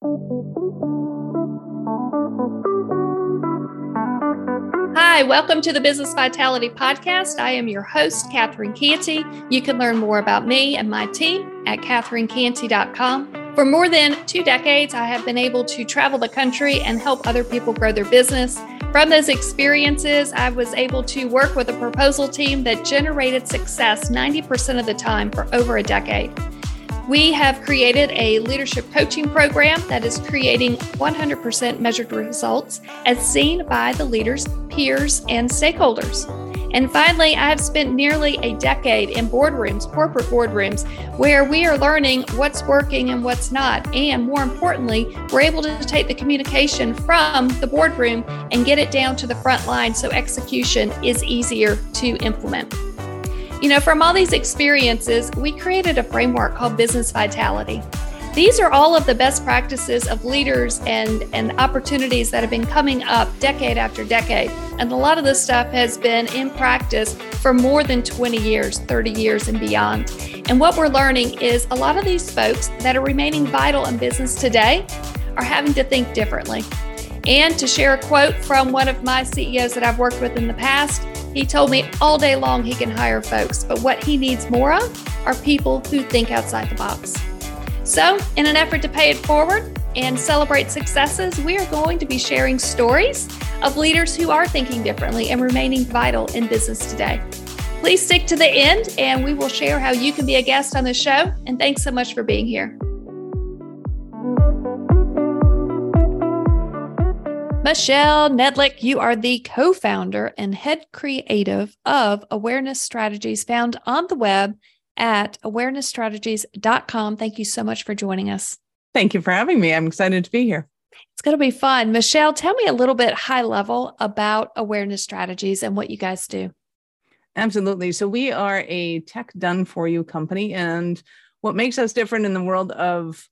Hi, welcome to the Business Vitality Podcast. I am your host, Catherine Cantey. You can learn more about me and my team at catherinecantey.com. For more than two decades, I have been able to travel the country and help other people grow their business. From those experiences, I was able to work with a proposal team that generated success 90% of the time for over a decade. We have created a leadership coaching program that is creating 100% measured results as seen by the leaders, peers, and stakeholders. And finally, I have spent nearly a decade in boardrooms, corporate boardrooms, where we are learning what's working and what's not. And more importantly, we're able to take the communication from the boardroom and get it down to the front line so execution is easier to implement. You know, from all these experiences, we created a framework called Business Vitality. These are all of the best practices of leaders and, and opportunities that have been coming up decade after decade. And a lot of this stuff has been in practice for more than 20 years, 30 years, and beyond. And what we're learning is a lot of these folks that are remaining vital in business today are having to think differently. And to share a quote from one of my CEOs that I've worked with in the past, he told me all day long he can hire folks, but what he needs more of are people who think outside the box. So, in an effort to pay it forward and celebrate successes, we are going to be sharing stories of leaders who are thinking differently and remaining vital in business today. Please stick to the end, and we will share how you can be a guest on the show. And thanks so much for being here. Michelle Nedelec, you are the co founder and head creative of Awareness Strategies, found on the web at awarenessstrategies.com. Thank you so much for joining us. Thank you for having me. I'm excited to be here. It's going to be fun. Michelle, tell me a little bit high level about Awareness Strategies and what you guys do. Absolutely. So, we are a tech done for you company. And what makes us different in the world of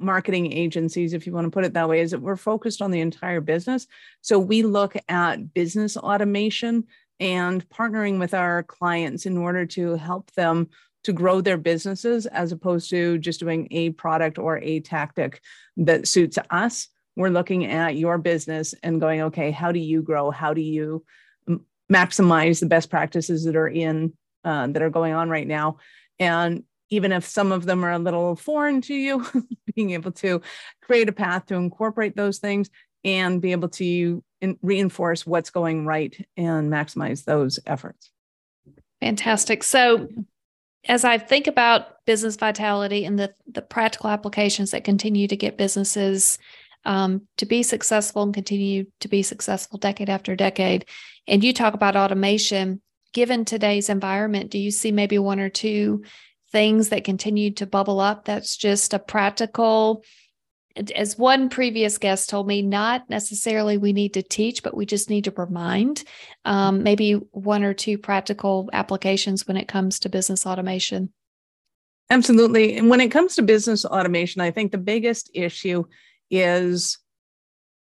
marketing agencies, if you want to put it that way, is that we're focused on the entire business. So we look at business automation and partnering with our clients in order to help them to grow their businesses as opposed to just doing a product or a tactic that suits us. We're looking at your business and going, okay, how do you grow? How do you maximize the best practices that are in uh, that are going on right now? And even if some of them are a little foreign to you, being able to create a path to incorporate those things and be able to in, reinforce what's going right and maximize those efforts. Fantastic. So, as I think about business vitality and the, the practical applications that continue to get businesses um, to be successful and continue to be successful decade after decade, and you talk about automation, given today's environment, do you see maybe one or two things that continue to bubble up. That's just a practical, as one previous guest told me, not necessarily we need to teach, but we just need to remind um, maybe one or two practical applications when it comes to business automation. Absolutely. And when it comes to business automation, I think the biggest issue is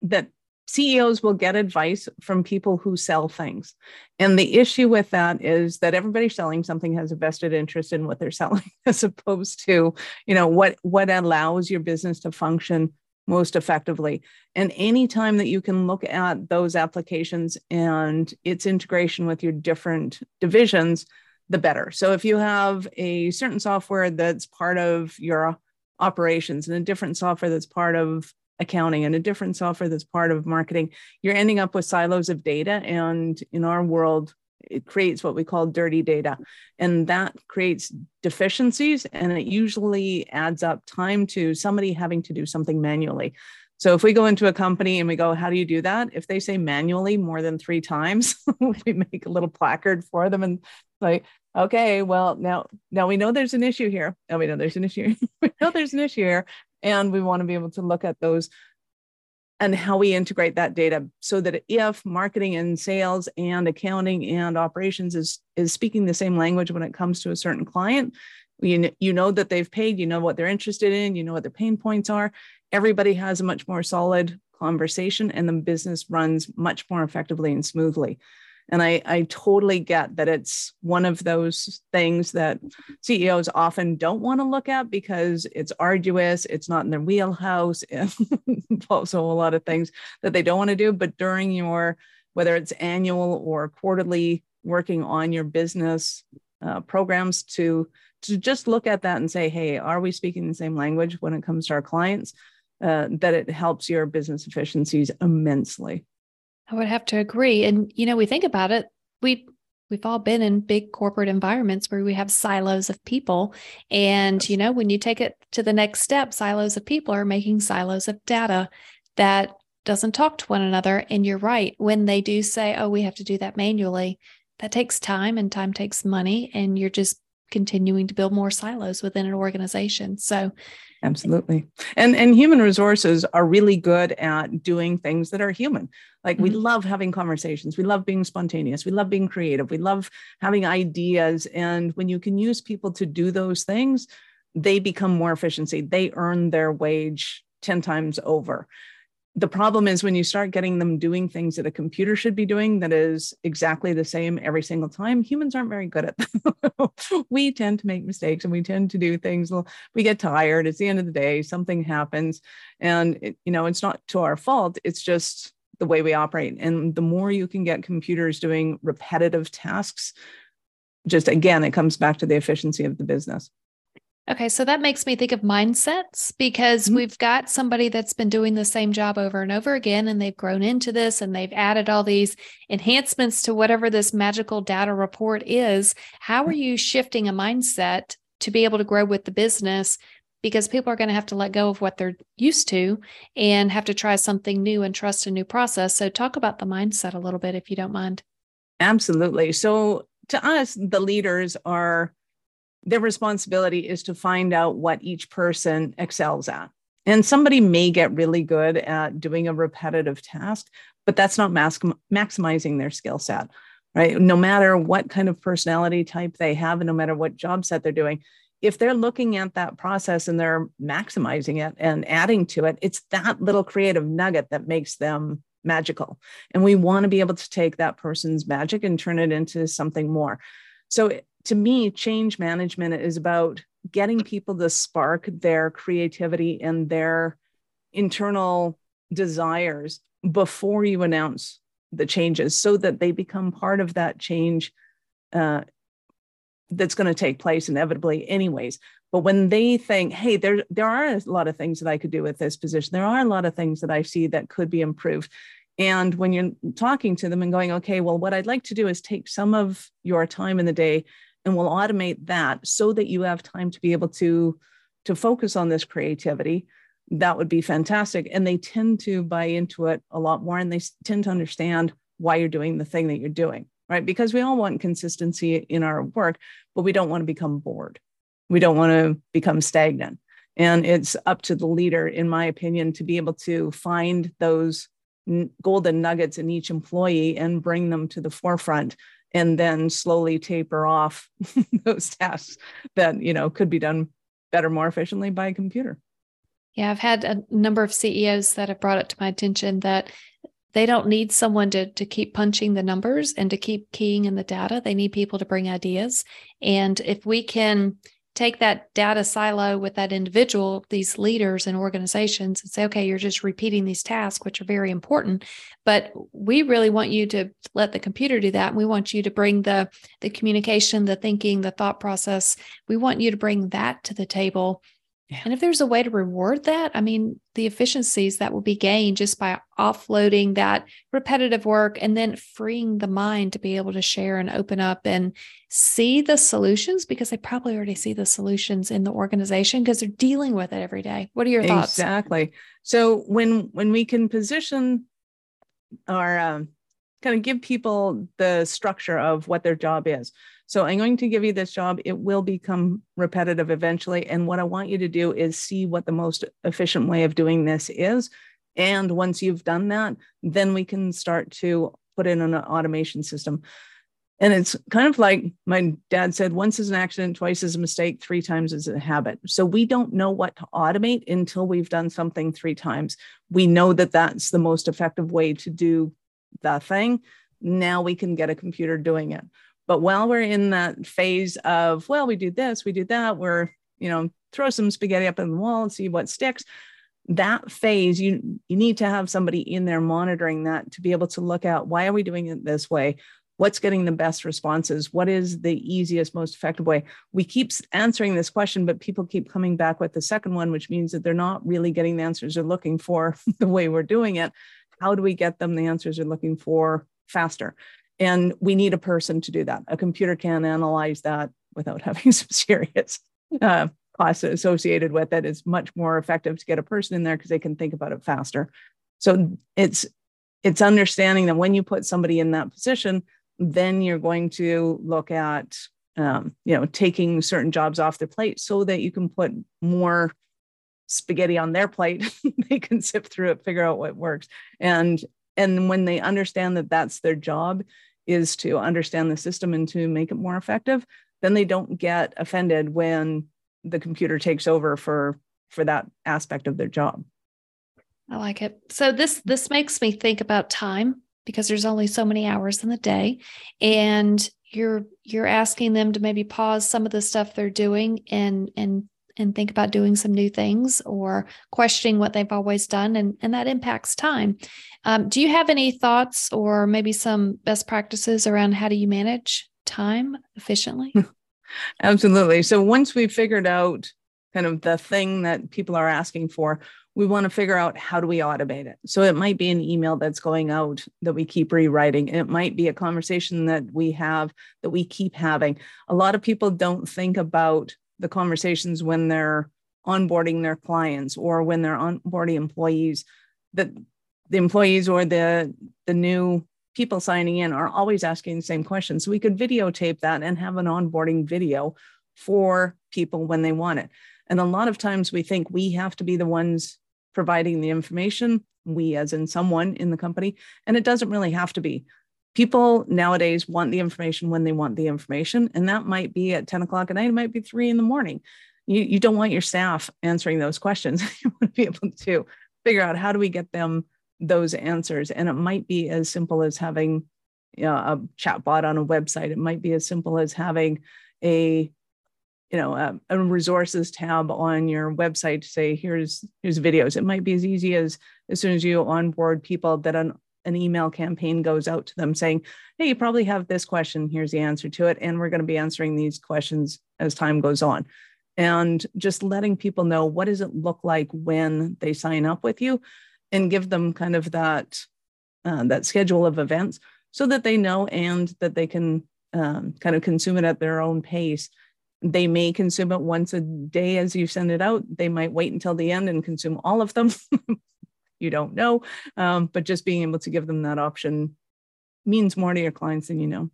that CEOs will get advice from people who sell things. And the issue with that is that everybody selling something has a vested interest in what they're selling as opposed to, you know, what what allows your business to function most effectively. And anytime that you can look at those applications and its integration with your different divisions, the better. So if you have a certain software that's part of your operations and a different software that's part of accounting and a different software that's part of marketing, you're ending up with silos of data. And in our world, it creates what we call dirty data. And that creates deficiencies. And it usually adds up time to somebody having to do something manually. So if we go into a company and we go, how do you do that? If they say manually more than three times, we make a little placard for them and like, okay, well now now we know there's an issue here. Oh, we know there's an issue. we know there's an issue here. And we want to be able to look at those and how we integrate that data so that if marketing and sales and accounting and operations is is speaking the same language when it comes to a certain client you, you know that they've paid you know what they're interested in you know what their pain points are. Everybody has a much more solid conversation and the business runs much more effectively and smoothly And I, I totally get that it's one of those things that CEOs often don't want to look at because it's arduous, it's not in their wheelhouse, and also a lot of things that they don't want to do. But during your, whether it's annual or quarterly working on your business uh, programs to to just look at that and say hey are we speaking the same language when it comes to our clients uh, that it helps your business efficiencies immensely I would have to agree. And you know, we think about it, we we've all been in big corporate environments where we have silos of people. And you know, when you take it to the next step, silos of people are making silos of data that doesn't talk to one another. And you're right, when they do say, "Oh, we have to do that manually," that takes time and time takes money. And you're just continuing to build more silos within an organization. So absolutely. And and human resources are really good at doing things that are human. Like mm-hmm. we love having conversations. We love being spontaneous. We love being creative. We love having ideas. And when you can use people to do those things they become more efficiency. They earn their wage 10 times over the problem is when you start getting them doing things that a computer should be doing that is exactly the same every single time humans aren't very good at them. We tend to make mistakes and we tend to do things we get tired it's the end of the day something happens and it, you know it's not to our fault it's just the way we operate and the more you can get computers doing repetitive tasks just again it comes back to the efficiency of the business Okay, so that makes me think of mindsets because mm-hmm. we've got somebody that's been doing the same job over and over again, and they've grown into this and they've added all these enhancements to whatever this magical data report is. How are you shifting a mindset to be able to grow with the business? Because people are going to have to let go of what they're used to and have to try something new and trust a new process. So, talk about the mindset a little bit, if you don't mind. Absolutely. So, to us, the leaders are their responsibility is to find out what each person excels at. And somebody may get really good at doing a repetitive task, but that's not mas- maximizing their skill set, right? No matter what kind of personality type they have, and no matter what job set they're doing, if they're looking at that process and they're maximizing it and adding to it, it's that little creative nugget that makes them magical. And we want to be able to take that person's magic and turn it into something more. So to me, change management is about getting people to spark their creativity and their internal desires before you announce the changes so that they become part of that change uh, that's going to take place inevitably anyways. But when they think hey there there are a lot of things that i could do with this position. There are a lot of things that i see that could be improved. And when you're talking to them and going okay well what i'd like to do is take some of your time in the day and we'll automate that so that you have time to be able to to focus on this creativity that would be fantastic. And they tend to buy into it a lot more and they tend to understand why you're doing the thing that you're doing right? Because we all want consistency in our work but we don't want to become bored. We don't want to become stagnant. And it's up to the leader in my opinion to be able to find those golden nuggets in each employee and bring them to the forefront and then slowly taper off those tasks that you know could be done better more efficiently by a computer. Yeah i've had a number of ceos that have brought it to my attention that they don't need someone to, to keep punching the numbers and to keep keying in the data. They need people to bring ideas. And if we can take that data silo with that individual, these leaders and organizations, and say, okay, you're just repeating these tasks, which are very important. But we really want you to let the computer do that. And we want you to bring the, the communication, the thinking, the thought process. We want you to bring that to the table yeah. And if there's a way to reward that, I mean, the efficiencies that will be gained just by offloading that repetitive work and then freeing the mind to be able to share and open up and see the solutions because they probably already see the solutions in the organization because they're dealing with it every day. What are your thoughts? Exactly. So when when we can position our um, kind of give people the structure of what their job is. So I'm going to give you this job. It will become repetitive eventually. And what I want you to do is see what the most efficient way of doing this is. And once you've done that, then we can start to put in an automation system. And it's kind of like my dad said once is an accident, twice is a mistake, three times is a habit. So we don't know what to automate until we've done something three times. We know that that's the most effective way to do the thing now we can get a computer doing it. But while we're in that phase of, well, we do this, we do that, we're, you know, throw some spaghetti up in the wall and see what sticks. That phase, you you need to have somebody in there monitoring that to be able to look at why are we doing it this way? What's getting the best responses? What is the easiest, most effective way? We keep answering this question, but people keep coming back with the second one, which means that they're not really getting the answers they're looking for the way we're doing it. How do we get them the answers they're looking for faster? And we need a person to do that. A computer can analyze that without having some serious uh, costs associated with it. It's much more effective to get a person in there because they can think about it faster. So it's it's understanding that when you put somebody in that position, then you're going to look at um, you know taking certain jobs off their plate so that you can put more spaghetti on their plate they can sift through it figure out what works and and when they understand that that's their job is to understand the system and to make it more effective, then they don't get offended when the computer takes over for for that aspect of their job. I like it. So this this makes me think about time because there's only so many hours in the day and you're you're asking them to maybe pause some of the stuff they're doing and and and think about doing some new things or questioning what they've always done and, and that impacts time. Um, do you have any thoughts or maybe some best practices around how do you manage time efficiently? Absolutely. So once we've figured out kind of the thing that people are asking for we want to figure out how do we automate it. So it might be an email that's going out that we keep rewriting. It might be a conversation that we have that we keep having. A lot of people don't think about the conversations when they're onboarding their clients or when they're onboarding employees that the employees or the the new people signing in are always asking the same questions. So we could videotape that and have an onboarding video for people when they want it. And a lot of times we think we have to be the ones providing the information we as in someone in the company and it doesn't really have to be people nowadays want the information when they want the information. And that might be at 10 o'clock at night, it might be three in the morning. You, you don't want your staff answering those questions. you want to be able to figure out how do we get them those answers. And it might be as simple as having you know, a chat bot on a website. It might be as simple as having a you know a, a, resources tab on your website to say here's here's videos it might be as easy as as soon as you onboard people that an an email campaign goes out to them saying, Hey, you probably have this question. Here's the answer to it. And we're going to be answering these questions as time goes on. And just letting people know what does it look like when they sign up with you and give them kind of that uh, that schedule of events so that they know and that they can um, kind of consume it at their own pace. They may consume it once a day as you send it out. They might wait until the end and consume all of them. you don't know. Um, but just being able to give them that option means more to your clients than you know.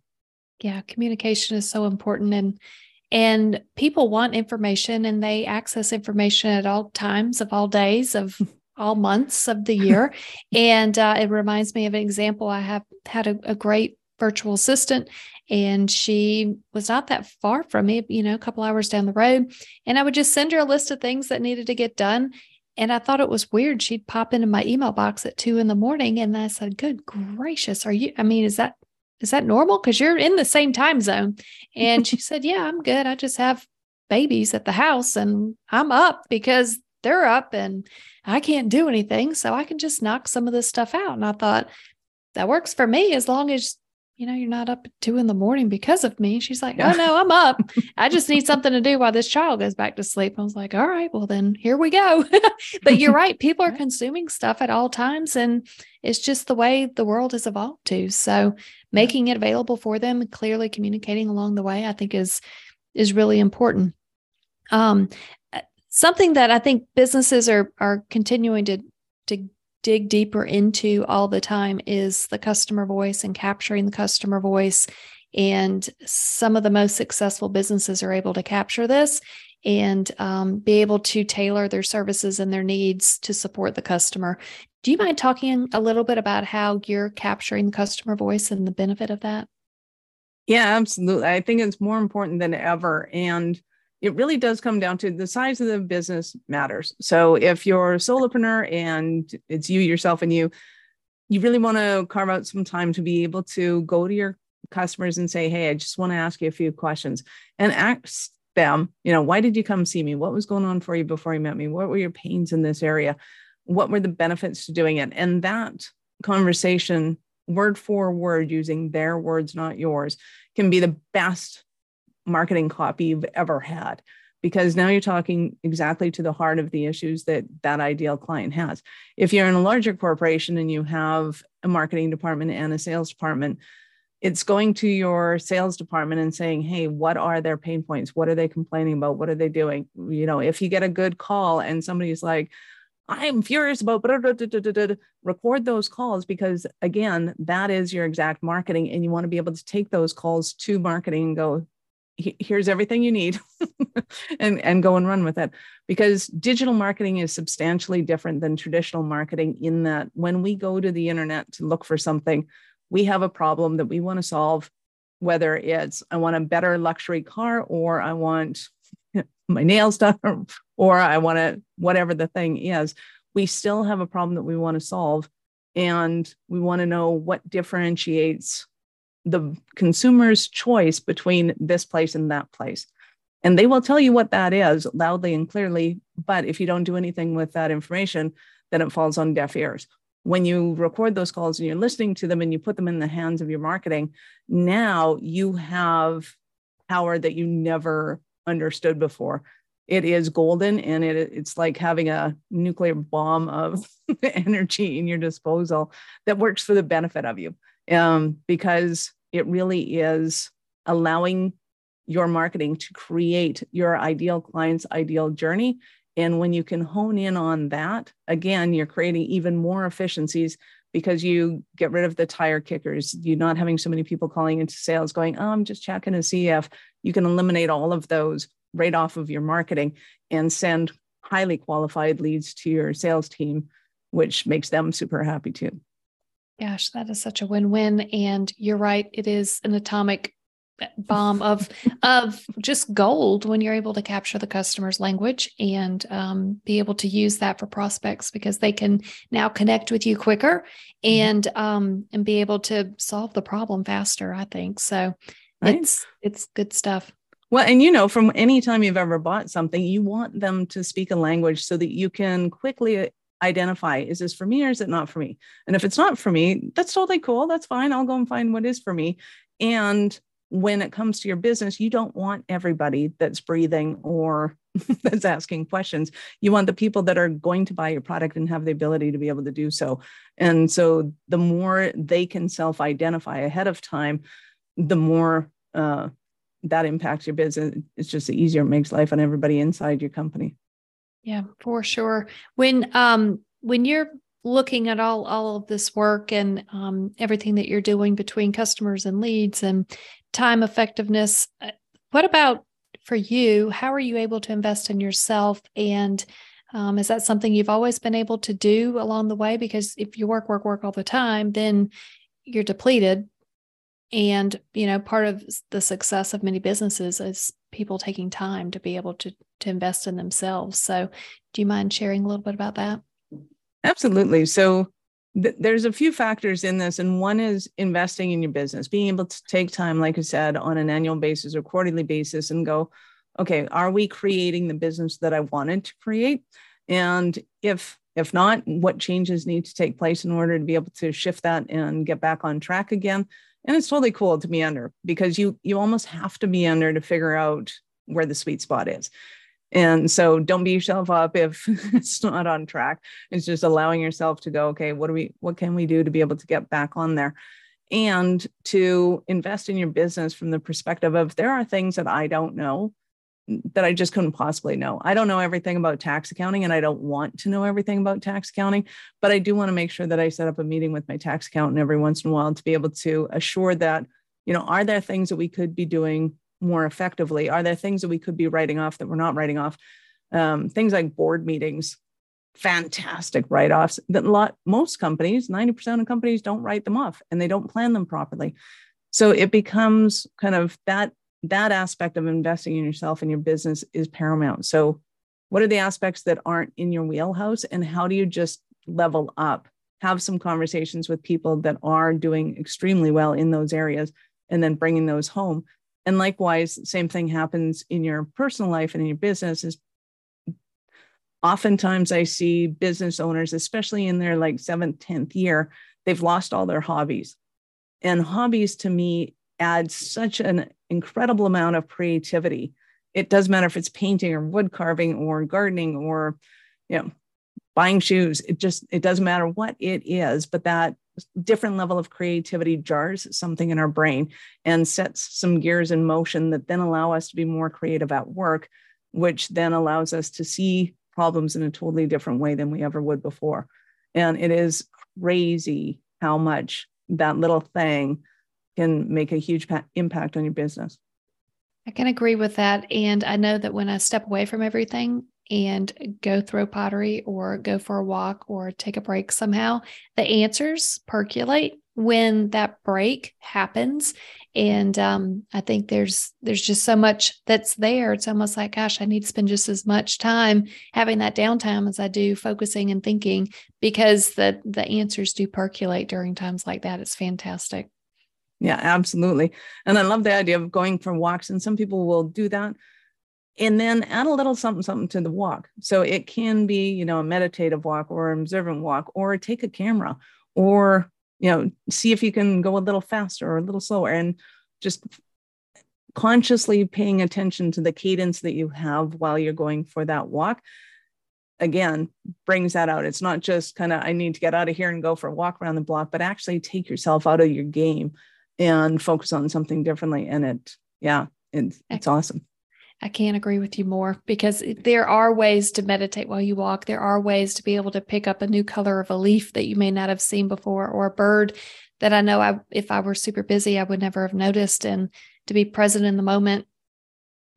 Yeah, communication is so important and and people want information and they access information at all times of all days of all months of the year. and uh, it reminds me of an example. I have had a, a great virtual assistant and she was not that far from me, you know, a couple hours down the road. And I would just send her a list of things that needed to get done. And I thought it was weird. She'd pop into my email box at two in the morning. And I said, Good gracious, are you? I mean, is that is that normal? Because you're in the same time zone. And she said, Yeah, I'm good. I just have babies at the house and I'm up because they're up and I can't do anything. So I can just knock some of this stuff out. And I thought, that works for me as long as you know, you're not up at two in the morning because of me. She's like, yeah. oh no, I'm up. I just need something to do while this child goes back to sleep. I was like, all right, well then here we go. but you're right. People are consuming stuff at all times and it's just the way the world has evolved to. So making it available for them clearly communicating along the way, I think is, is really important. Um, something that I think businesses are, are continuing to, to dig deeper into all the time is the customer voice and capturing the customer voice. And some of the most successful businesses are able to capture this and um, be able to tailor their services and their needs to support the customer. Do you mind talking a little bit about how you're capturing the customer voice and the benefit of that? Yeah, absolutely. I think it's more important than ever. And it really does come down to the size of the business matters. So if you're a solopreneur and it's you, yourself, and you, you really want to carve out some time to be able to go to your customers and say, Hey, I just want to ask you a few questions and ask them, you know, why did you come see me? What was going on for you before you met me? What were your pains in this area? What were the benefits to doing it? And that conversation, word for word, using their words, not yours, can be the best marketing copy you've ever had because now you're talking exactly to the heart of the issues that that ideal client has. If you're in a larger corporation and you have a marketing department and a sales department, it's going to your sales department and saying, "Hey, what are their pain points? What are they complaining about? What are they doing?" You know, if you get a good call and somebody's like, I'm furious about record those calls because again, that is your exact marketing. And you want to be able to take those calls to marketing and go, here's everything you need and, and go and run with it. Because digital marketing is substantially different than traditional marketing in that when we go to the internet to look for something, we have a problem that we want to solve, whether it's I want a better luxury car or I want my nails done or, I want to, whatever the thing is, we still have a problem that we want to solve. And we want to know what differentiates the consumer's choice between this place and that place. And they will tell you what that is loudly and clearly. But if you don't do anything with that information, then it falls on deaf ears. When you record those calls and you're listening to them and you put them in the hands of your marketing, now you have power that you never understood before. It is golden and it, it's like having a nuclear bomb of energy in your disposal that works for the benefit of you. Um, because it really is allowing your marketing to create your ideal client's ideal journey. And when you can hone in on that, again, you're creating even more efficiencies because you get rid of the tire kickers. You're not having so many people calling into sales going, oh, I'm just checking to see if you can eliminate all of those right off of your marketing and send highly qualified leads to your sales team, which makes them super happy too. Gosh, that is such a win-win. And you're right, it is an atomic bomb of of just gold when you're able to capture the customer's language and um, be able to use that for prospects because they can now connect with you quicker mm-hmm. and um, and be able to solve the problem faster. I think so. Right. It's it's good stuff. Well, and you know, from any time you've ever bought something, you want them to speak a language so that you can quickly identify is this for me or is it not for me? And if it's not for me, that's totally cool. That's fine. I'll go and find what is for me. And when it comes to your business, you don't want everybody that's breathing or that's asking questions. You want the people that are going to buy your product and have the ability to be able to do so. And so the more they can self identify ahead of time, the more uh, that impacts your business. It's just the easier it makes life on everybody inside your company. Yeah, for sure. When um when you're looking at all all of this work and um, everything that you're doing between customers and leads and time effectiveness, uh, what about for you? How are you able to invest in yourself? And um, is that something you've always been able to do along the way? Because if you work, work, work all the time, then you're depleted. And you know, part of the success of many businesses is people taking time to be able to to invest in themselves. So, do you mind sharing a little bit about that? Absolutely. So, th- there's a few factors in this, and one is investing in your business, being able to take time, like I said, on an annual basis or quarterly basis, and go, okay, are we creating the business that I wanted to create? And if if not, what changes need to take place in order to be able to shift that and get back on track again? And it's totally cool to meander because you you almost have to meander to figure out where the sweet spot is. And so don't beat yourself up if it's not on track. It's just allowing yourself to go okay what do we what can we do to be able to get back on there? And to invest in your business from the perspective of there are things that i don't know that I just couldn't possibly know. I don't know everything about tax accounting and I don't want to know everything about tax accounting, but I do want to make sure that I set up a meeting with my tax accountant every once in a while to be able to assure that, you know, are there things that we could be doing more effectively? Are there things that we could be writing off that we're not writing off? Um, things like board meetings, fantastic write-offs that a lot most companies, 90% of companies don't write them off and they don't plan them properly. So it becomes kind of that that aspect of investing in yourself and your business is paramount. So, what are the aspects that aren't in your wheelhouse, and how do you just level up? Have some conversations with people that are doing extremely well in those areas and then bringing those home. And likewise same thing happens in your personal life and in your business is oftentimes i see business owners especially in their like seventh 10th year they've lost all their hobbies. And hobbies to me add such an incredible amount of creativity. It doesn't matter if it's painting or wood carving or gardening or you know buying shoes. It just it doesn't matter what it is but that different level of creativity jars something in our brain and sets some gears in motion that then allow us to be more creative at work which then allows us to see problems in a totally different way than we ever would before. And it is crazy how much that little thing can make a huge pa- impact on your business I can agree with that. And I know that when I step away from everything and go throw pottery or go for a walk or take a break somehow, the answers percolate when that break happens. And um, I think there's there's just so much that's there. It's almost like, gosh, I need to spend just as much time having that downtime as I do focusing and thinking because the the answers do percolate during times like that. It's fantastic. Yeah, absolutely. And I love the idea of going for walks. And some people will do that and then add a little something, something to the walk. So it can be, you know, a meditative walk or an observant walk, or take a camera, or, you know, see if you can go a little faster or a little slower and just consciously paying attention to the cadence that you have while you're going for that walk again brings that out it's not just kind of i need to get out of here and go for a walk around the block but actually take yourself out of your game and focus on something differently. And it, yeah, it's, it's awesome. I can't agree with you more because there are ways to meditate while you walk. There are ways to be able to pick up a new color of a leaf that you may not have seen before or a bird that I know I if I were super busy I would never have noticed and to be present in the moment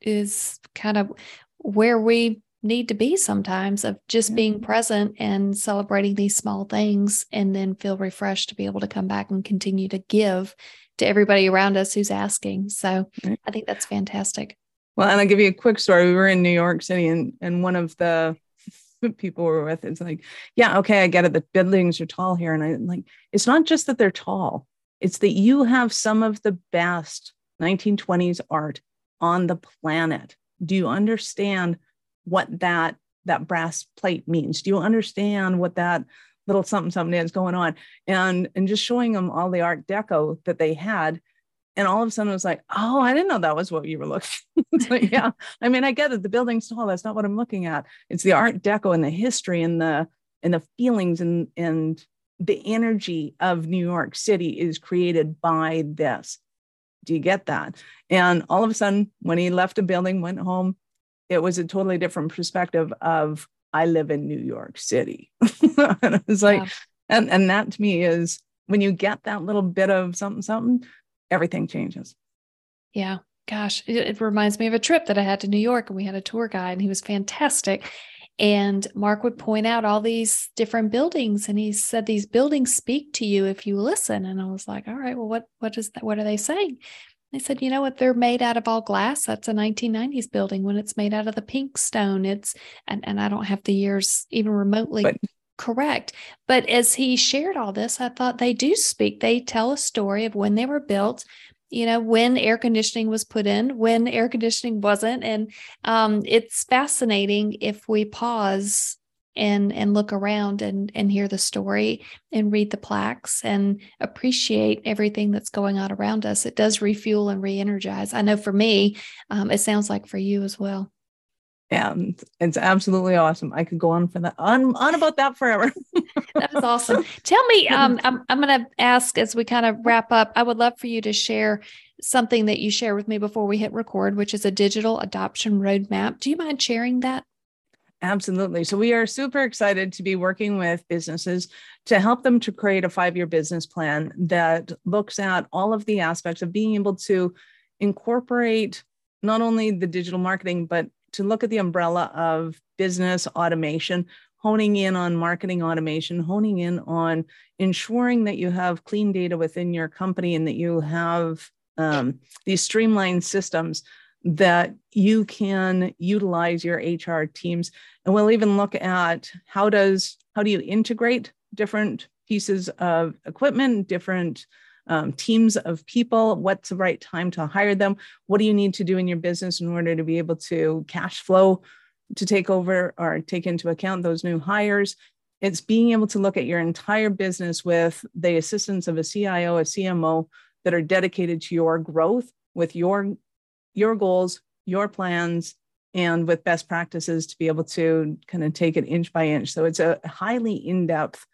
is kind of where we need to be sometimes of just being present and celebrating these small things and then feel refreshed to be able to come back and continue to give to everybody around us who's asking. So right. I think that's fantastic. Well, and I'll give you a quick story. We were in New York City and, and one of the people we were with is like, yeah, okay, I get it. The buildings are tall here. And I'm like, it's not just that they're tall, it's that you have some of the best 1920s art on the planet. Do you understand what that that brass plate means? Do you understand what that little something something is going on. And and just showing them all the art deco that they had. And all of a sudden it was like oh i didn't know that was what you were looking like, yeah. I mean i get it. The building's tall. That's not what i'm looking at. It's the art deco and the history and the and the feelings and and the energy of new york city is created by this. Do you get that? And all of a sudden when he left a building went home it was a totally different perspective of I live in New York City. and it was like, yeah. and, and that to me is when you get that little bit of something, something, everything changes. Yeah. Gosh, it, it reminds me of a trip that I had to New York and we had a tour guide and he was fantastic. And Mark would point out all these different buildings and he said these buildings speak to you if you listen. And I was like, all right, well, what what is that? What are they saying? They said, you know what? They're made out of all glass. That's a 1990s building. When it's made out of the pink stone, it's and and I don't have the years even remotely but, correct. But as he shared all this, I thought they do speak. They tell a story of when they were built. You know, when air conditioning was put in, when air conditioning wasn't, and um, it's fascinating if we pause and and look around and and hear the story and read the plaques and appreciate everything that's going on around us. It does refuel and re-energize. I know for me um, it sounds like for you as well. Yeah it's absolutely awesome. I could go on for that on, on about that forever. That was awesome. Tell me um, i'm, I'm going to ask as we kind of wrap up i would love for you to share something that you share with me before we hit record which is a digital adoption roadmap. Do you mind sharing that Absolutely. So we are super excited to be working with businesses to help them to create a five year business plan that looks at all of the aspects of being able to incorporate not only the digital marketing, but to look at the umbrella of business automation, honing in on marketing automation, honing in on ensuring that you have clean data within your company and that you have um, these streamlined systems that you can utilize your HR teams. And we'll even look at how does how do you integrate different pieces of equipment, different um, teams of people. What's the right time to hire them? What do you need to do in your business in order to be able to cash flow to take over or take into account those new hires? It's being able to look at your entire business with the assistance of a CIO, a CMO that are dedicated to your growth with your your goals, your plans, and with best practices to be able to kind of take it inch by inch. So it's a highly in-depth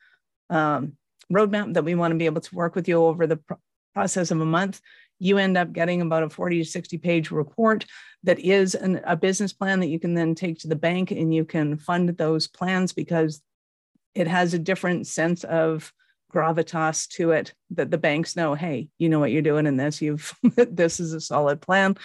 um, roadmap that we want to be able to work with you over the pr- process of a month. You end up getting about a 40 to 60 page report that is an, a business plan that you can then take to the bank and you can fund those plans because it has a different sense of gravitas to it that the banks know hey you know what you're doing in this you've this is a solid plan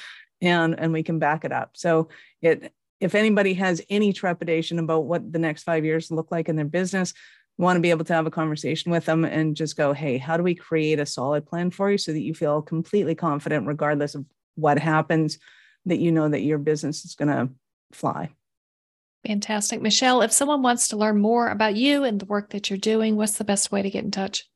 and and we can back it up so it if anybody has any trepidation about what the next five years look like in their business want to be able to have a conversation with them and just go hey how do we create a solid plan for you so that you feel completely confident regardless of what happens that you know that your business is going to fly Fantastic. Michelle, if someone wants to learn more about you and the work that you're doing, what's the best way to get in touch?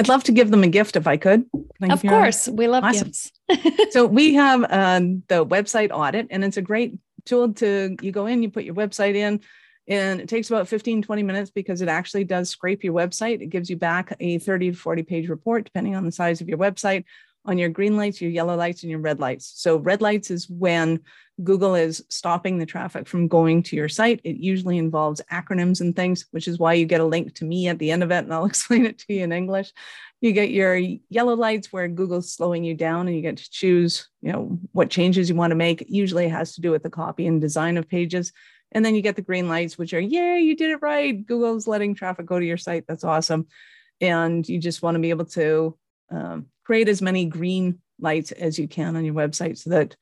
I'd love to give them a gift if I could. Thank Of course. We love awesome. gifts. so we have uh, the website audit, and it's a great tool to you go in, you put your website in, and it takes about 15, 20 minutes because it actually does scrape your website. It gives you back a 30 to 40 page report, depending on the size of your website, on your green lights, your yellow lights, and your red lights. So red lights is when Google is stopping the traffic from going to your site. It usually involves acronyms and things, which is why you get a link to me at the end of it, and I'll explain it to you in English. You get your yellow lights where Google's slowing you down, and you get to choose, you know, what changes you want to make. Usually, it has to do with the copy and design of pages. And then you get the green lights, which are, yay, you did it right. Google's letting traffic go to your site. That's awesome. And you just want to be able to um, create as many green lights as you can on your website so that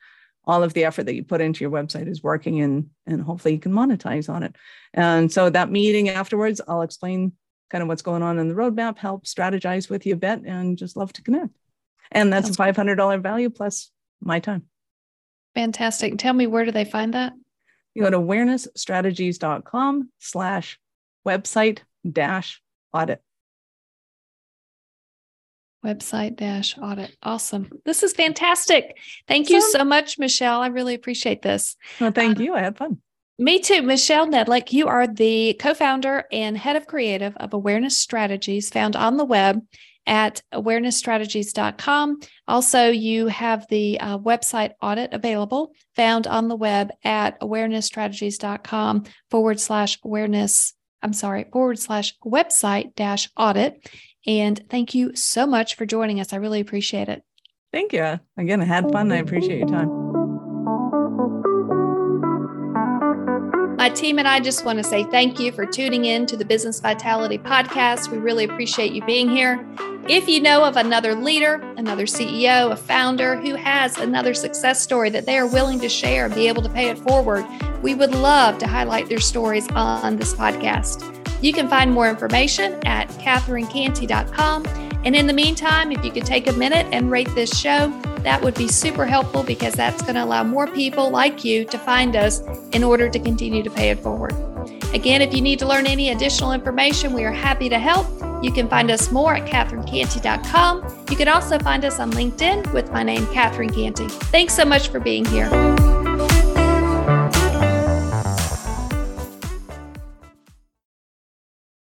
all of the effort that you put into your website is working and and hopefully you can monetize on it. And so that meeting afterwards i'll explain kind of what's going on in the roadmap help strategize with you a bit and just love to connect. And that's, that's a $500 value plus my time. Fantastic. Tell me where do they find that? You go to awarenessstrategies.com slash website dash audit website dash audit. Awesome. This is fantastic. Thank you so much, Michelle. I really appreciate this. Well, thank um, you. I had fun. Me too. Michelle Nedelec, you are the co founder and head of creative of Awareness Strategies, found on the web at awarenessstrategies.com. Also, you have the uh, website audit available, found on the web at awarenessstrategies.com forward slash awareness. I'm sorry, forward slash website dash audit. And thank you so much for joining us. I really appreciate it. Thank you. Again, I had fun. I appreciate your time. My team and I just want to say thank you for tuning in to the Business Vitality Podcast. We really appreciate you being here. If you know of another leader, another CEO, a founder who has another success story that they are willing to share and be able to pay it forward, we would love to highlight their stories on this podcast. You can find more information at catherinecantey.com. And in the meantime, if you could take a minute and rate this show, that would be super helpful because that's going to allow more people like you to find us in order to continue to pay it forward. Again, if you need to learn any additional information, we are happy to help. You can find us more at catherinecantey.com. You can also find us on LinkedIn with my name, Catherine Cantey. Thanks so much for being here.